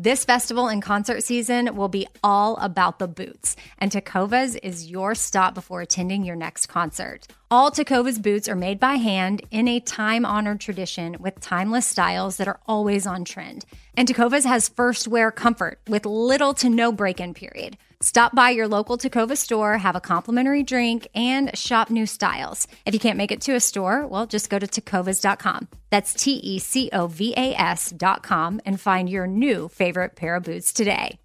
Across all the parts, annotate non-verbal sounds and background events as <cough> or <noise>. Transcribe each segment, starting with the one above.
This festival and concert season will be all about the boots, and Tecovas is your stop before attending your next concert. All Tecovas boots are made by hand in a time honored tradition with timeless styles that are always on trend. And Tecovas has first wear comfort with little to no break in period. Stop by your local Tecova store, have a complimentary drink, and shop new styles. If you can't make it to a store, well, just go to tecovas.com. That's T E C O V A S.com and find your new favorite pair of boots today.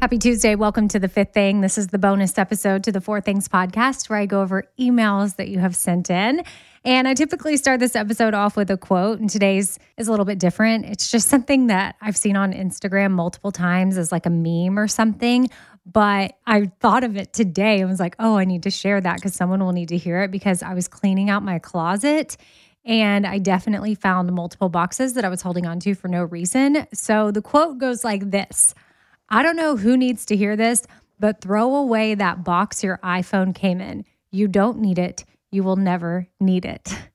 Happy Tuesday. Welcome to the fifth thing. This is the bonus episode to the Four Things podcast where I go over emails that you have sent in. And I typically start this episode off with a quote, and today's is a little bit different. It's just something that I've seen on Instagram multiple times as like a meme or something. But I thought of it today and was like, oh, I need to share that because someone will need to hear it because I was cleaning out my closet and I definitely found multiple boxes that I was holding on to for no reason. So the quote goes like this I don't know who needs to hear this, but throw away that box your iPhone came in. You don't need it. You will never need it. <laughs>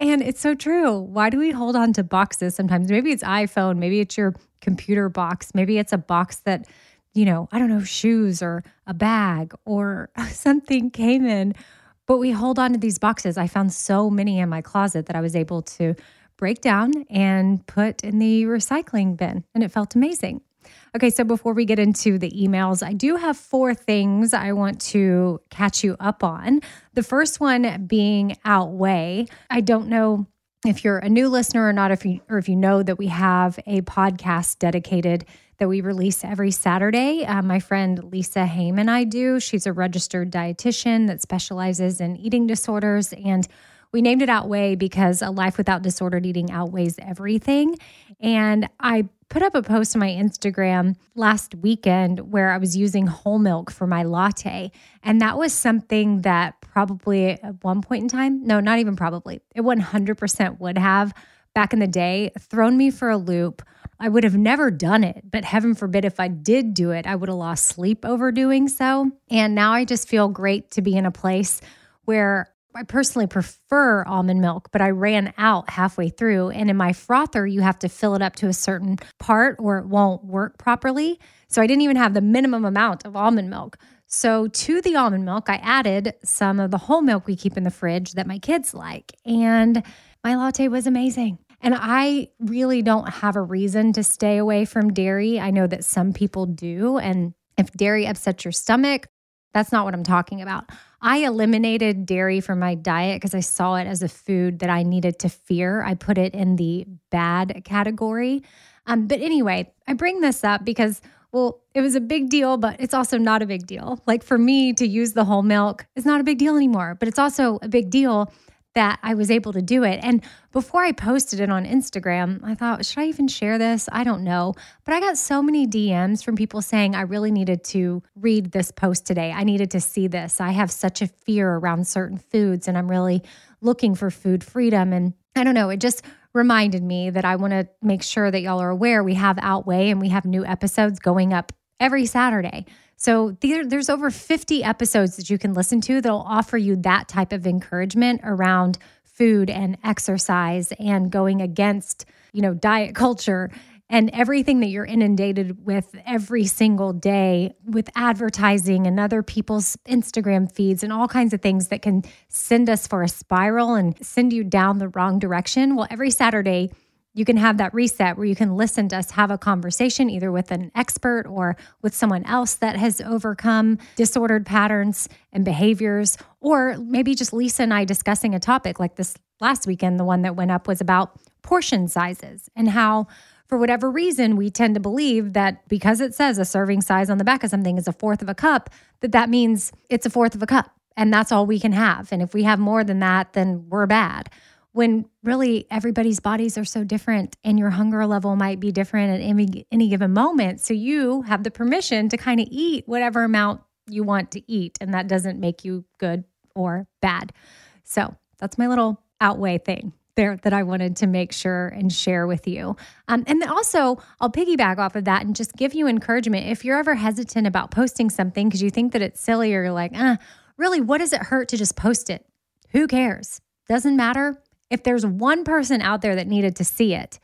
And it's so true. Why do we hold on to boxes sometimes? Maybe it's iPhone, maybe it's your computer box, maybe it's a box that, you know, I don't know, shoes or a bag or <laughs> something came in, but we hold on to these boxes. I found so many in my closet that I was able to break down and put in the recycling bin, and it felt amazing. Okay, so before we get into the emails, I do have four things I want to catch you up on. The first one being Outweigh. I don't know if you're a new listener or not if you or if you know that we have a podcast dedicated that we release every Saturday. Uh, my friend Lisa Hayim and I do. She's a registered dietitian that specializes in eating disorders and we named it Outweigh because a life without disordered eating outweighs everything. And I put up a post on my Instagram last weekend where I was using whole milk for my latte. And that was something that probably at one point in time, no, not even probably, it 100% would have back in the day thrown me for a loop. I would have never done it, but heaven forbid if I did do it, I would have lost sleep over doing so. And now I just feel great to be in a place where I personally prefer almond milk, but I ran out halfway through. And in my frother, you have to fill it up to a certain part or it won't work properly. So I didn't even have the minimum amount of almond milk. So to the almond milk, I added some of the whole milk we keep in the fridge that my kids like. And my latte was amazing. And I really don't have a reason to stay away from dairy. I know that some people do. And if dairy upsets your stomach, that's not what I'm talking about. I eliminated dairy from my diet because I saw it as a food that I needed to fear. I put it in the bad category. Um, but anyway, I bring this up because Well, it was a big deal, but it's also not a big deal. Like for me to use the whole milk is not a big deal anymore, but it's also a big deal that I was able to do it. And before I posted it on Instagram, I thought, should I even share this? I don't know. But I got so many DMs from people saying I really needed to read this post today. I needed to see this. I have such a fear around certain foods and I'm really looking for food freedom. And I don't know, it just reminded me that I want to make sure that y'all are aware we have Outweigh and we have new episodes going up every Saturday. So there, there's over 50 episodes that you can listen to that'll offer you that type of encouragement around food and exercise and going against, you know, diet culture and everything that you're inundated with every single day with advertising and other people's Instagram feeds and all kinds of things that can send us for a spiral and send you down the wrong direction. Well, every Saturday, you can have that reset where you can listen to us have a conversation either with an expert or with someone else that has overcome disordered patterns and behaviors, or maybe just Lisa and I discussing a topic like this last weekend. The one that went up was about portion sizes and how. For whatever reason, we tend to believe that because it says a serving size on the back of something is a fourth of a cup, that that means it's a fourth of a cup and that's all we can have. And if we have more than that, then we're bad when really everybody's bodies are so different and your hunger level might be different at any, any given moment. So you have the permission to kind of eat whatever amount you want to eat, and that doesn't make you good or bad. So that's my little outweigh thing there that I wanted to make sure and share with you. Um, and then also, I'll piggyback off of that and just give you encouragement. If you're ever hesitant about posting something because you think that it's silly or you're like, ah, really, what does it hurt to just post it? Who cares? Doesn't matter if there's one person out there that needed to see it,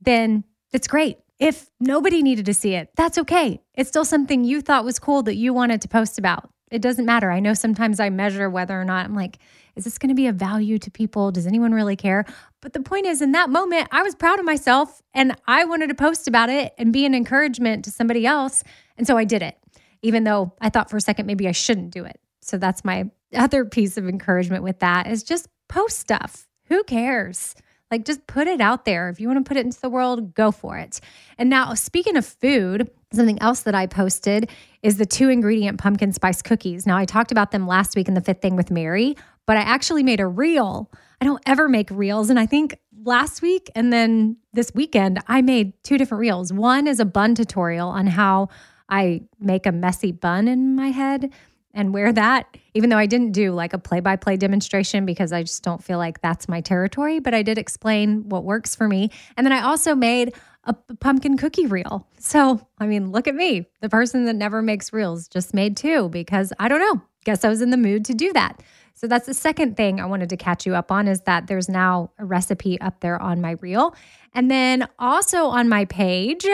then it's great. If nobody needed to see it, that's okay. It's still something you thought was cool that you wanted to post about. It doesn't matter. I know sometimes I measure whether or not I'm like, is this going to be a value to people? Does anyone really care? But the point is, in that moment, I was proud of myself and I wanted to post about it and be an encouragement to somebody else. And so I did it, even though I thought for a second maybe I shouldn't do it. So that's my other piece of encouragement with that is just post stuff who cares? Like, just put it out there. If you want to put it into the world, go for it. And now, speaking of food, something else that I posted is the two ingredient pumpkin spice cookies. Now, I talked about them last week in the fifth thing with Mary, but I actually made a reel. I don't ever make reels. And I think last week and then this weekend, I made two different reels. One is a bun tutorial on how I make a messy bun in my head and wear that, even though I didn't do like a play by play demonstration because I just don't feel like that's my territory. But I did explain what works for me. And then I also made a pumpkin cookie reel. So, I mean, look at me, the person that never makes reels, just made two because I don't know. Guess I was in the mood to do that. So that's the second thing I wanted to catch you up on is that there's now a recipe up there on my reel. And then also on my page,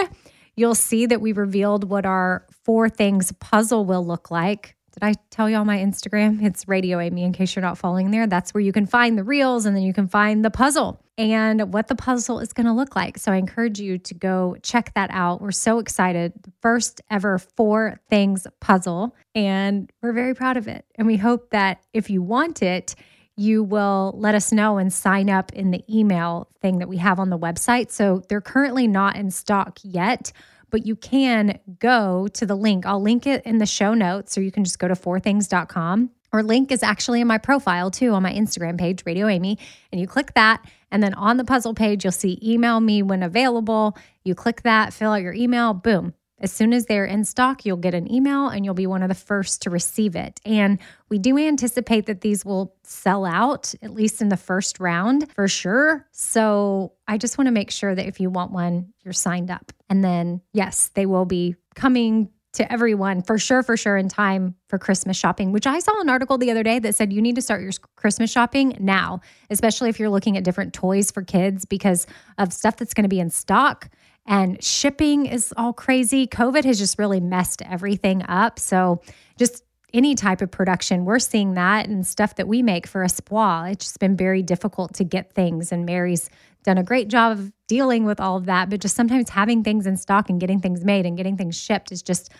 you'll see that we revealed what our four things puzzle will look like did I tell you on my Instagram? It's Radio Amy in case you're not following there. That's where you can find the reels and then you can find the puzzle and what the puzzle is going to look like. So I encourage you to go check that out. We're so excited. The first ever four things puzzle, and we're very proud of it. And we hope that if you want it, you will let us know and sign up in the email thing that we have on the website. So they're currently not in stock yet but you can go to the link. I'll link it in the show notes, or you can just go to fourthings.com. Or link is actually in my profile too on my Instagram page, Radio Amy. And you click that. And then on the puzzle page, you'll see email me when available. You click that, fill out your email, boom, as soon as they're in stock, you'll get an email and you'll be one of the first to receive it. And we do anticipate that these will sell out, at least in the first round for sure. So I just want to make sure that if you want one, you're signed up. And then, yes, they will be coming to everyone for sure, for sure in time for Christmas shopping, which I saw an article the other day that said you need to start your Christmas shopping now, especially if you're looking at different toys for kids because of stuff that's going to be in stock and shipping is all crazy. COVID has just really messed everything up. So, just any type of production, we're seeing that and stuff that we make for Espoir. It's just been very difficult to get things. And Mary's done a great job of dealing with all of that. But just sometimes having things in stock and getting things made and getting things shipped is just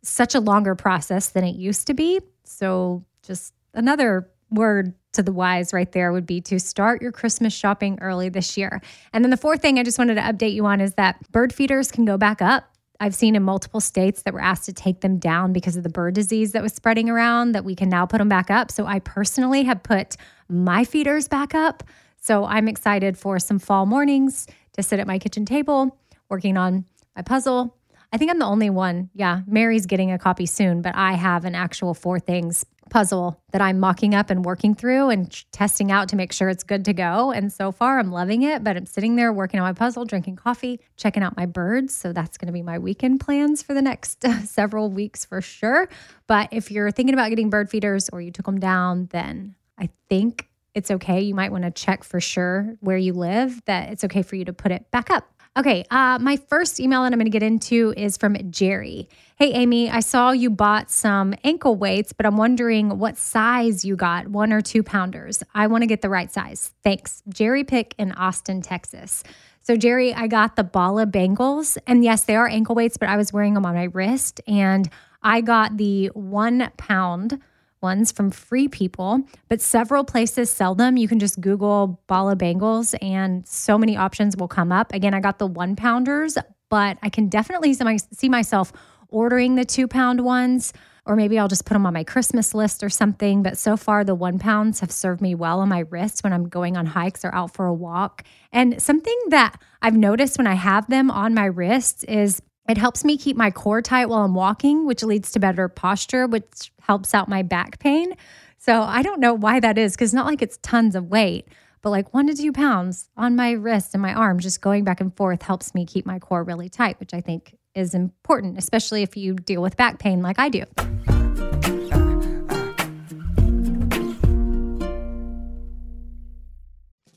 such a longer process than it used to be. So, just another word to the wise right there would be to start your Christmas shopping early this year. And then the fourth thing I just wanted to update you on is that bird feeders can go back up. I've seen in multiple states that were asked to take them down because of the bird disease that was spreading around, that we can now put them back up. So I personally have put my feeders back up. So I'm excited for some fall mornings to sit at my kitchen table working on my puzzle. I think I'm the only one. Yeah, Mary's getting a copy soon, but I have an actual four things puzzle that I'm mocking up and working through and testing out to make sure it's good to go. And so far, I'm loving it. But I'm sitting there working on my puzzle, drinking coffee, checking out my birds. So that's going to be my weekend plans for the next <laughs> several weeks for sure. But if you're thinking about getting bird feeders or you took them down, then I think it's okay. You might want to check for sure where you live that it's okay for you to put it back up. Okay, uh, my first email that I'm going to get into is from Jerry. Hey, Amy, I saw you bought some ankle weights, but I'm wondering what size you got one or two pounders. I want to get the right size. Thanks. Jerry Pick in Austin, Texas. So, Jerry, I got the Bala bangles, and yes, they are ankle weights, but I was wearing them on my wrist, and I got the one pound ones from Free People, but several places sell them. You can just Google Bala Bangles and so many options will come up. Again, I got the one pounders, but I can definitely see myself ordering the two pound ones, or maybe I'll just put them on my Christmas list or something. But so far, the one pounds have served me well on my wrist when I'm going on hikes or out for a walk. And something that I've noticed when I have them on my wrists is it helps me keep my core tight while I'm walking, which leads to better posture, which helps out my back pain. So I don't know why that is because not like it's tons of weight, but like one to two pounds on my wrist and my arm, just going back and forth helps me keep my core really tight, which I think is important, especially if you deal with back pain like I do.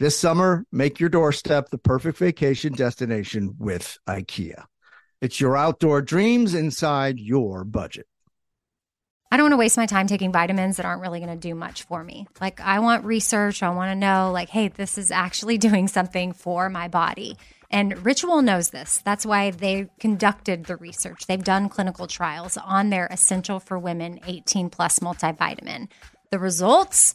This summer, make your doorstep the perfect vacation destination with IKEA. It's your outdoor dreams inside your budget. I don't want to waste my time taking vitamins that aren't really going to do much for me. Like, I want research. I want to know, like, hey, this is actually <laughs> doing something for my body. And Ritual knows this. That's why they conducted the research. They've done clinical trials on their Essential for Women 18 Plus multivitamin. The results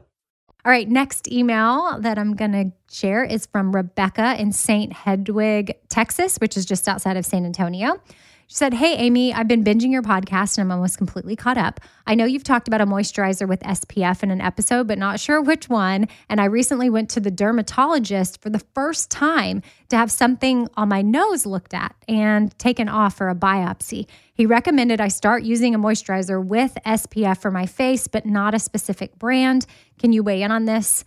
All right, next email that I'm going to share is from Rebecca in St. Hedwig, Texas, which is just outside of San Antonio. She said, Hey, Amy, I've been binging your podcast and I'm almost completely caught up. I know you've talked about a moisturizer with SPF in an episode, but not sure which one. And I recently went to the dermatologist for the first time to have something on my nose looked at and taken off for a biopsy. He recommended I start using a moisturizer with SPF for my face, but not a specific brand. Can you weigh in on this,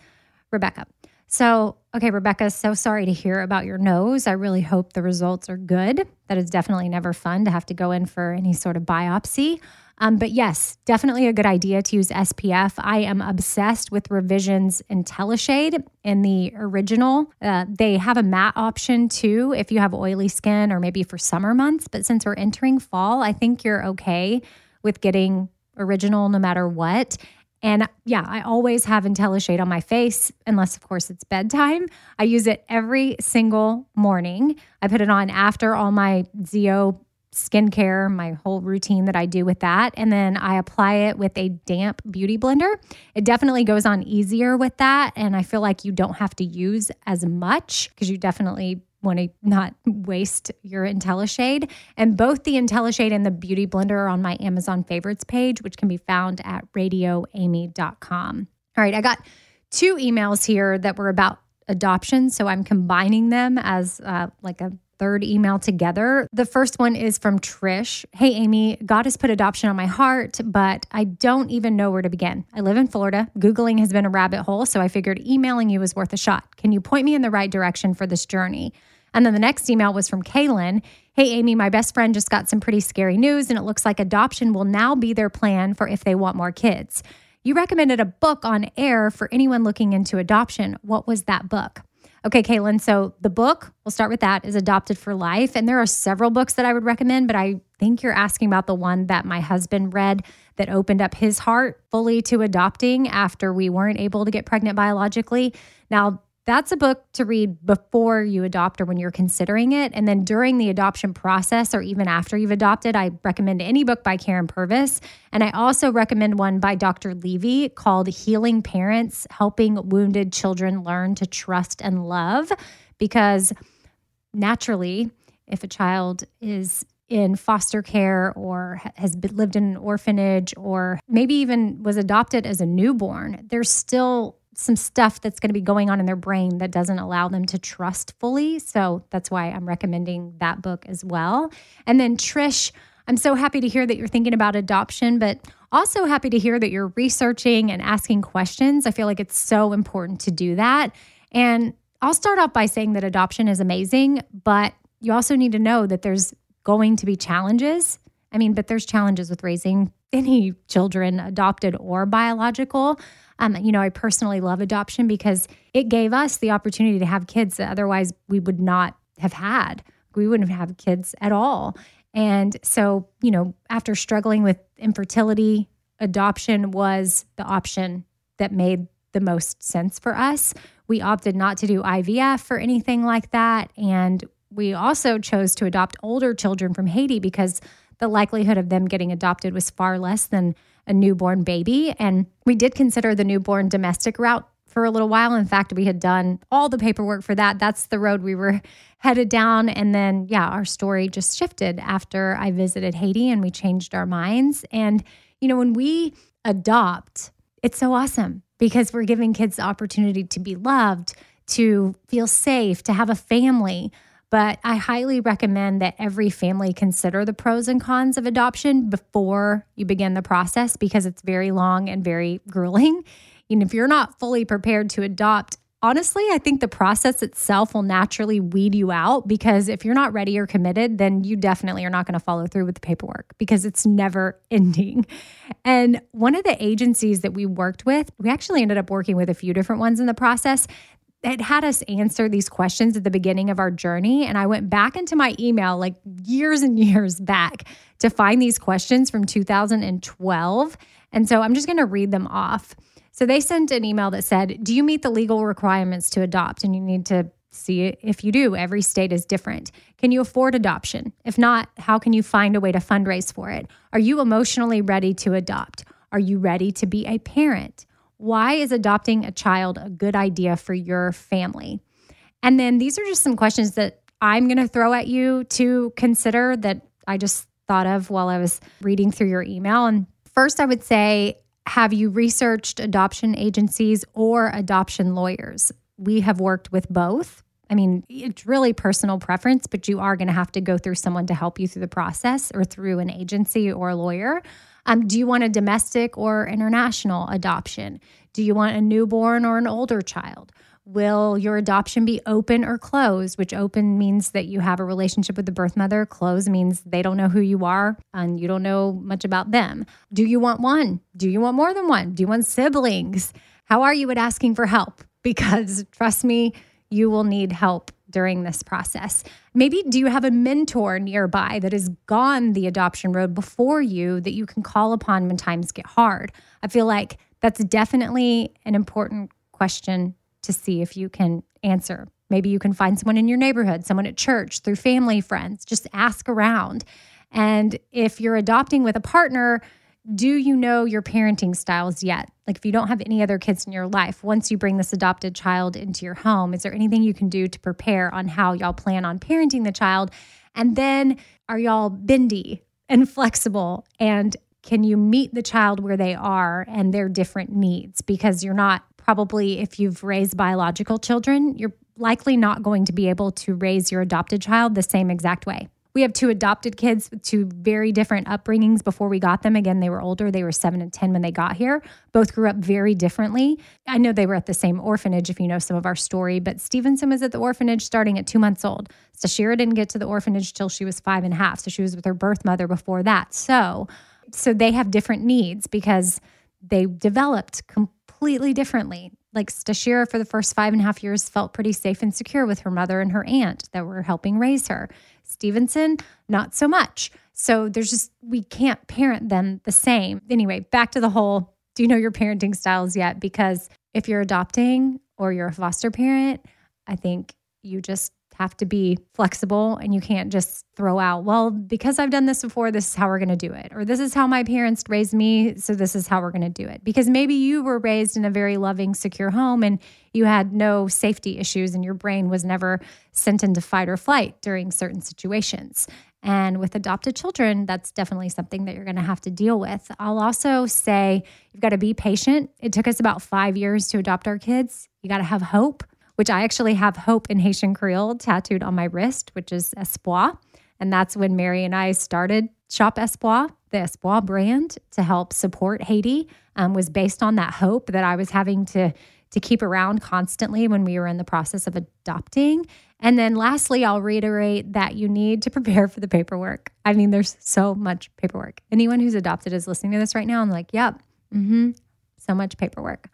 Rebecca? So, okay, Rebecca, so sorry to hear about your nose. I really hope the results are good. That is definitely never fun to have to go in for any sort of biopsy. Um, but yes, definitely a good idea to use SPF. I am obsessed with Revision's IntelliShade in the original. Uh, they have a matte option too if you have oily skin or maybe for summer months. But since we're entering fall, I think you're okay with getting original no matter what. And yeah, I always have IntelliShade on my face, unless, of course, it's bedtime. I use it every single morning. I put it on after all my Zeo skincare, my whole routine that I do with that. And then I apply it with a damp beauty blender. It definitely goes on easier with that. And I feel like you don't have to use as much because you definitely want to not waste your IntelliShade. And both the IntelliShade and the Beauty Blender are on my Amazon favorites page, which can be found at radioamy.com. All right, I got two emails here that were about adoption. So I'm combining them as uh, like a third email together. The first one is from Trish. Hey, Amy, God has put adoption on my heart, but I don't even know where to begin. I live in Florida. Googling has been a rabbit hole, so I figured emailing you was worth a shot. Can you point me in the right direction for this journey? And then the next email was from Kaylin. Hey, Amy, my best friend just got some pretty scary news, and it looks like adoption will now be their plan for if they want more kids. You recommended a book on air for anyone looking into adoption. What was that book? Okay, Kaylin. So the book, we'll start with that, is Adopted for Life. And there are several books that I would recommend, but I think you're asking about the one that my husband read that opened up his heart fully to adopting after we weren't able to get pregnant biologically. Now, that's a book to read before you adopt or when you're considering it. And then during the adoption process or even after you've adopted, I recommend any book by Karyn Purvis. And I also recommend one by Dr. Levy called Healing Parents Helping Wounded Children Learn to Trust and Love. Because naturally, if a child is in foster care or has lived in an orphanage or maybe even was adopted as a newborn, there's still some stuff that's going to be going on in their brain that doesn't allow them to trust fully. So that's why I'm recommending that book as well. And then, Trish, I'm so happy to hear that you're thinking about adoption, but also happy to hear that you're researching and asking questions. I feel like it's so important to do that. And I'll start off by saying that adoption is amazing, but you also need to know that there's going to be challenges. I mean, but there's challenges with raising any children, adopted or biological. Um, you know, I personally love adoption because it gave us the opportunity to have kids that otherwise we would not have had. We wouldn't have kids at all. And so, you know, after struggling with infertility, adoption was the option that made the most sense for us. We opted not to do IVF or anything like that. And we also chose to adopt older children from Haiti because the likelihood of them getting adopted was far less than a newborn baby. And we did consider the newborn domestic route for a little while. In fact, we had done all the paperwork for that. That's the road we were <laughs> headed down. And then, yeah, our story just shifted after I visited Haiti and we changed our minds. And, you know, when we adopt, it's so awesome because we're giving kids the opportunity to be loved, to feel safe, to have a family. But I highly recommend that every family consider the pros and cons of adoption before you begin the process because it's very long and very grueling. <laughs> And if you're not fully prepared to adopt, honestly, I think the process itself will naturally weed you out because if you're not ready or committed, then you definitely are not going to follow through with the paperwork because it's never <laughs> ending. And one of the agencies that we worked with, we actually ended up working with a few different ones in the process it had us answer these questions at the beginning of our journey. And I went back into my email like years and <laughs> years back to find these questions from 2012. And so I'm just going to read them off. So they sent an email that said, Do you meet the legal requirements to adopt? And you need to see if you do. Every state is different. Can you afford adoption? If not, how can you find a way to fundraise for it? Are you emotionally ready to adopt? Are you ready to be a parent? Why is adopting a child a good idea for your family? And then these are just some questions that I'm going to throw at you to consider that I just thought of while I was reading through your email. And first, I would say, have you researched adoption agencies or adoption lawyers? We have worked with both. I mean, it's really personal preference, but you are going to have to go through someone to help you through the process or through an agency or a lawyer. Um, do you want a domestic or international adoption? Do you want a newborn or an older child? Will your adoption be open or closed? Which open means that you have a relationship with the birth mother, closed means they don't know who you are and you don't know much about them. Do you want one? Do you want more than one? Do you want siblings? How are you at asking for help? <laughs> Because trust me, you will need help during this process. Maybe do you have a mentor nearby that has gone the adoption road before you that you can call upon when times get hard? I feel like that's definitely an important question to see if you can answer. Maybe you can find someone in your neighborhood, someone at church, through family, friends. Just ask around. And if you're adopting with a partner, do you know your parenting styles yet? Like, if you don't have any other kids in your life, once you bring this adopted child into your home, is there anything you can do to prepare on how y'all plan on parenting the child? And then, are y'all bendy and <laughs> flexible? And can you meet the child where they are and their different needs? Because you're not probably, if you've raised biological children, you're likely not going to be able to raise your adopted child the same exact way. We have two adopted kids with two very different upbringings before we got them. Again, they were older. They were seven and 10 when they got here. Both grew up very differently. I know they were at the same orphanage, if you know some of our story, but Stevenson was at the orphanage starting at two months old. Stashira didn't get to the orphanage till she was five and a half. So she was with her birth mother before that. So, so they have different needs because they developed completely differently. Like Stashira, for the first five and a half years, felt pretty safe and secure with her mother and her aunt that were helping raise her. Stevenson, not so much. So there's just, we can't parent them the same. Anyway, back to the whole do you know your parenting styles yet? Because if you're adopting or you're a foster parent, I think you just have to be flexible and you can't just throw out, well, because I've done this before, this is how we're going to do it. Or this is how my parents raised me, so this is how we're going to do it. Because maybe you were raised in a very loving, secure home and you had no safety issues and your brain was never sent into fight or flight during certain situations. And with adopted children, that's definitely something that you're going to have to deal with. I'll also say you've got to be patient. It took us about five years to adopt our kids. You got to have hope which I actually have Hope in Haitian Creole tattooed on my wrist, which is Espoir. And that's when Mary and I started Shop Espoir. The Espoir brand to help support Haiti um, was based on that hope that I was having to to keep around constantly when we were in the process of adopting. And then lastly, I'll reiterate that you need to <laughs> prepare for the paperwork. I mean, there's so much paperwork. Anyone who's adopted is listening to this right now. I'm like, yep, mm-hmm, so much paperwork.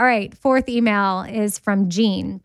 All right, fourth email is from Jean.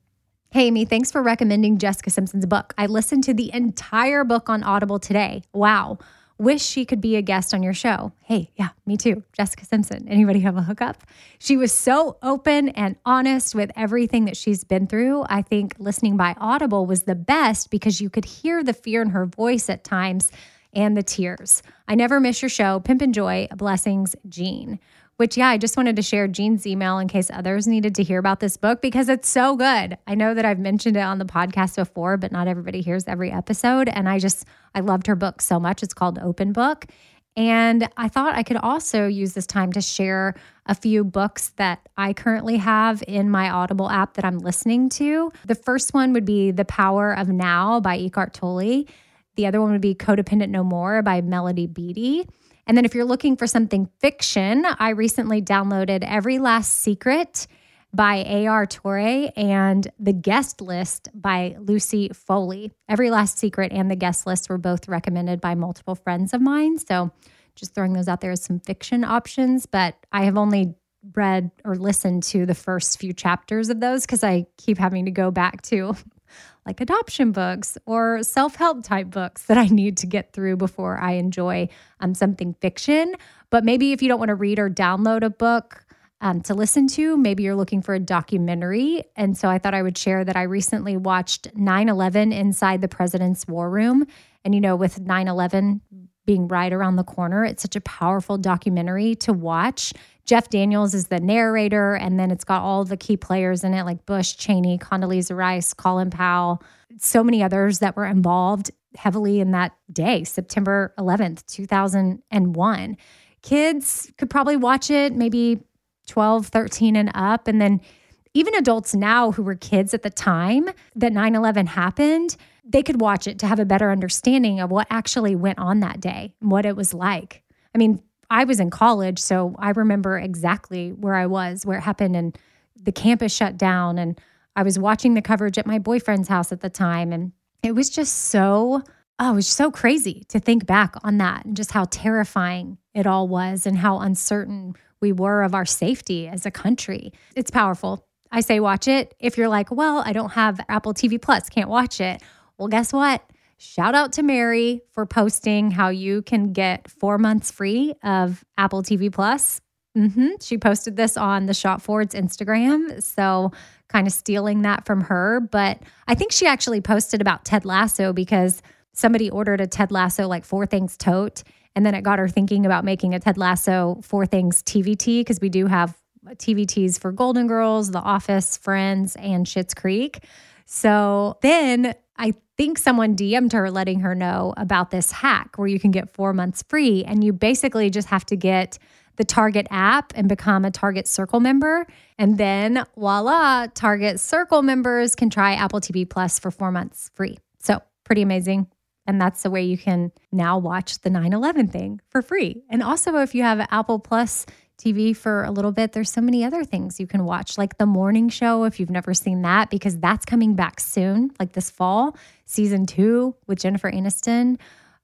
Hey, Amy, thanks for recommending Jessica Simpson's book. I listened to the entire book on Audible today. Wow. Wish she could be a guest on your show. Hey, yeah, me too. Jessica Simpson. Anybody have a hookup? She was so open and honest with everything that she's been through. I think listening by Audible was the best because you could hear the fear in her voice at times and the tears. I never miss your show. Pimp and Joy. Blessings, Jean. Which, yeah, I just wanted to share Jean's email in case others needed to hear about this book because it's so good. I know that I've mentioned it on the podcast before, but not everybody hears every episode. And I just, I loved her book so much. It's called Open Book. And I thought I could also use this time to share a few books that I currently have in my Audible app that I'm listening to. The first one would be The Power of Now by Eckhart Tolle. The other one would be Codependent No More by Melody Beattie. And then if you're looking for something fiction, I recently downloaded Every Last Secret by A.R. Torre and The Guest List by Lucy Foley. Every Last Secret and The Guest List were both recommended by multiple friends of mine. So just throwing those out there as some fiction options, but I have only read or listened to the first few chapters of those because I keep having to go back to like adoption books or self help type books that I need to get through before I enjoy um, something fiction. But maybe if you don't want to read or download a book um, to listen to, maybe you're looking for a documentary. And so I thought I would share that I recently watched 9 11 Inside the President's War Room. And, you know, with 9 11 being right around the corner, it's such a powerful documentary to watch Jeff Daniels is the narrator, and then it's got all the key players in it, like Bush, Cheney, Condoleezza Rice, Colin Powell, so many others that were involved heavily in that day, September 11th, 2001. Kids could probably watch it, maybe 12, 13 and up. And then even adults now who were kids at the time that 9 11 happened, they could watch it to have a better understanding of what actually went on that day and what it was like. I mean, I was in college, so I remember exactly where I was, where it happened, and the campus shut down. And I was watching the coverage at my boyfriend's house at the time. And it was just so, oh, it was so crazy to think back on that and just how terrifying it all was and how uncertain we were of our safety as a country. It's powerful. I say watch it. If you're like, well, I don't have Apple TV Plus, can't watch it. Well, guess what? Shout out to Mary for posting how you can get four months free of Apple TV Plus. Mm-hmm. She posted this on the Shop Forward's Instagram. So, kind of stealing that from her. But I think she actually posted about Ted Lasso because somebody ordered a Ted Lasso, like four things tote. And then it got her thinking about making a Ted Lasso four things TVT because we do have TVTs for Golden Girls, The Office, Friends, and Schitt's Creek. So then I think someone DM'd her letting her know about this hack where you can get four months free. And you basically just have to get the Target app and become a Target Circle member. And then voila, Target Circle members can try Apple TV Plus for four months free. So pretty amazing. And that's the way you can now watch the 9 11 thing for free. And also, if you have Apple Plus TV for a little bit, there's so many other things you can watch, like The Morning Show, if you've never seen that, because that's coming back soon, like this fall, season two with Jennifer Aniston.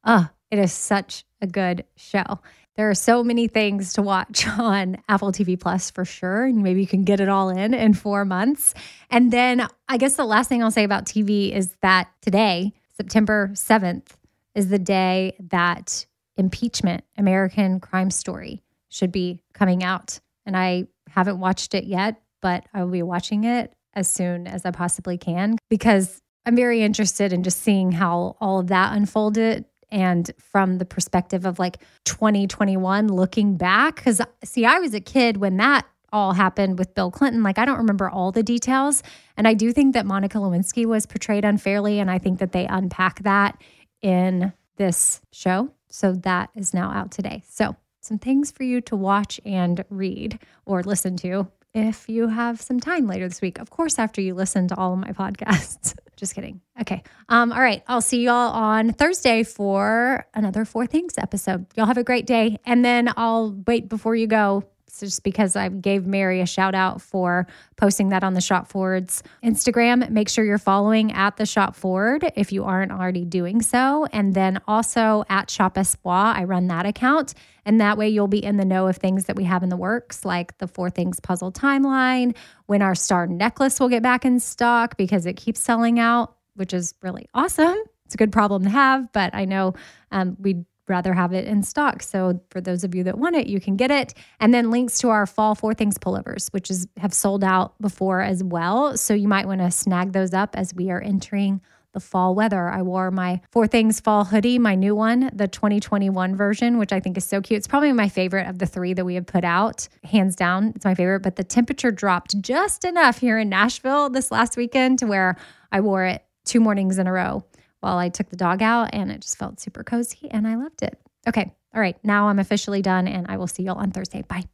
Oh, it is such a good show. There are so many things to watch <laughs> on Apple TV Plus for sure. And maybe you can get it all in in four months. And then I guess the last thing I'll say about TV is that today, September 7th, is the day that impeachment, American Crime Story, should be coming out. And I haven't watched it yet, but I will be watching it as soon as I possibly can because I'm very interested in just seeing how all of that unfolded and from the perspective of like 2021 looking back. Because see i was a kid when that all happened with bill clinton. Like i don't remember all the details and i do think that monica lewinsky was portrayed unfairly and i think that they unpack that in this show. So that is now out today. So some things for you to watch and read or listen to if you have some time later this week. Of course, after you listen to all of my <laughs> podcasts. Just kidding. Okay. Um, all right. I'll see y'all on Thursday for another Four Things episode. Y'all have a great day. And then I'll wait before you go just because I gave Mary a shout out for posting that on the Shop Forward's Instagram. Make sure you're following at the Shop Forward if you aren't already doing so. And then also at Shop Espoir, I run that account. And that way you'll be in the know of things that we have in the works, like the Four Things puzzle timeline, when our star necklace will get back in stock because it keeps selling out, which is really awesome. It's a good problem to have, but I know um, we'd rather have it in stock. So for those of you that want it, you can get it. And then links to our fall Four Things pullovers, which is have sold out before as well. So you might want to snag those up as we are entering the fall weather. I wore my Four Things fall hoodie, my new one, the 2021 version, which I think is so cute. It's probably my favorite of the three that we have put out, hands down. It's my favorite, but the temperature dropped just enough here in Nashville this last weekend to where I wore it two mornings in a row while I took the dog out, and it just felt super cozy and I loved it. Okay. All right. Now I'm officially done, and I will see y'all on Thursday. Bye.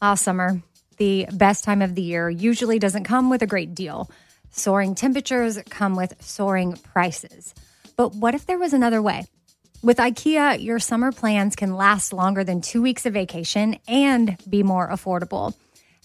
All summer, the best time of the year, usually doesn't come with a great deal. Soaring temperatures come with soaring prices. But what if there was another way? With IKEA, your summer plans can last longer than two weeks of vacation and be more affordable.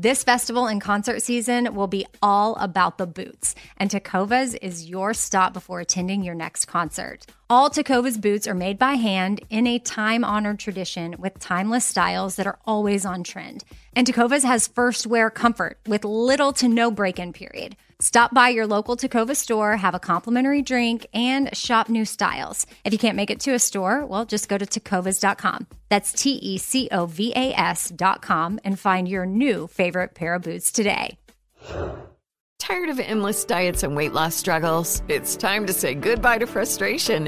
This festival and concert season will be all about the boots, and Tecovas is your stop before attending your next concert. All Tecovas boots are made by hand in a time honored tradition with timeless styles that are always on trend. And Tecovas has first wear comfort with little to no break in period. Stop by your local Tecova store, have a complimentary drink, and shop new styles. If you can't make it to a store, well, just go to tecovas.com. That's T E C O V A S.com and find your new favorite pair of boots today. Tired of endless diets and weight loss struggles? It's time to say goodbye to frustration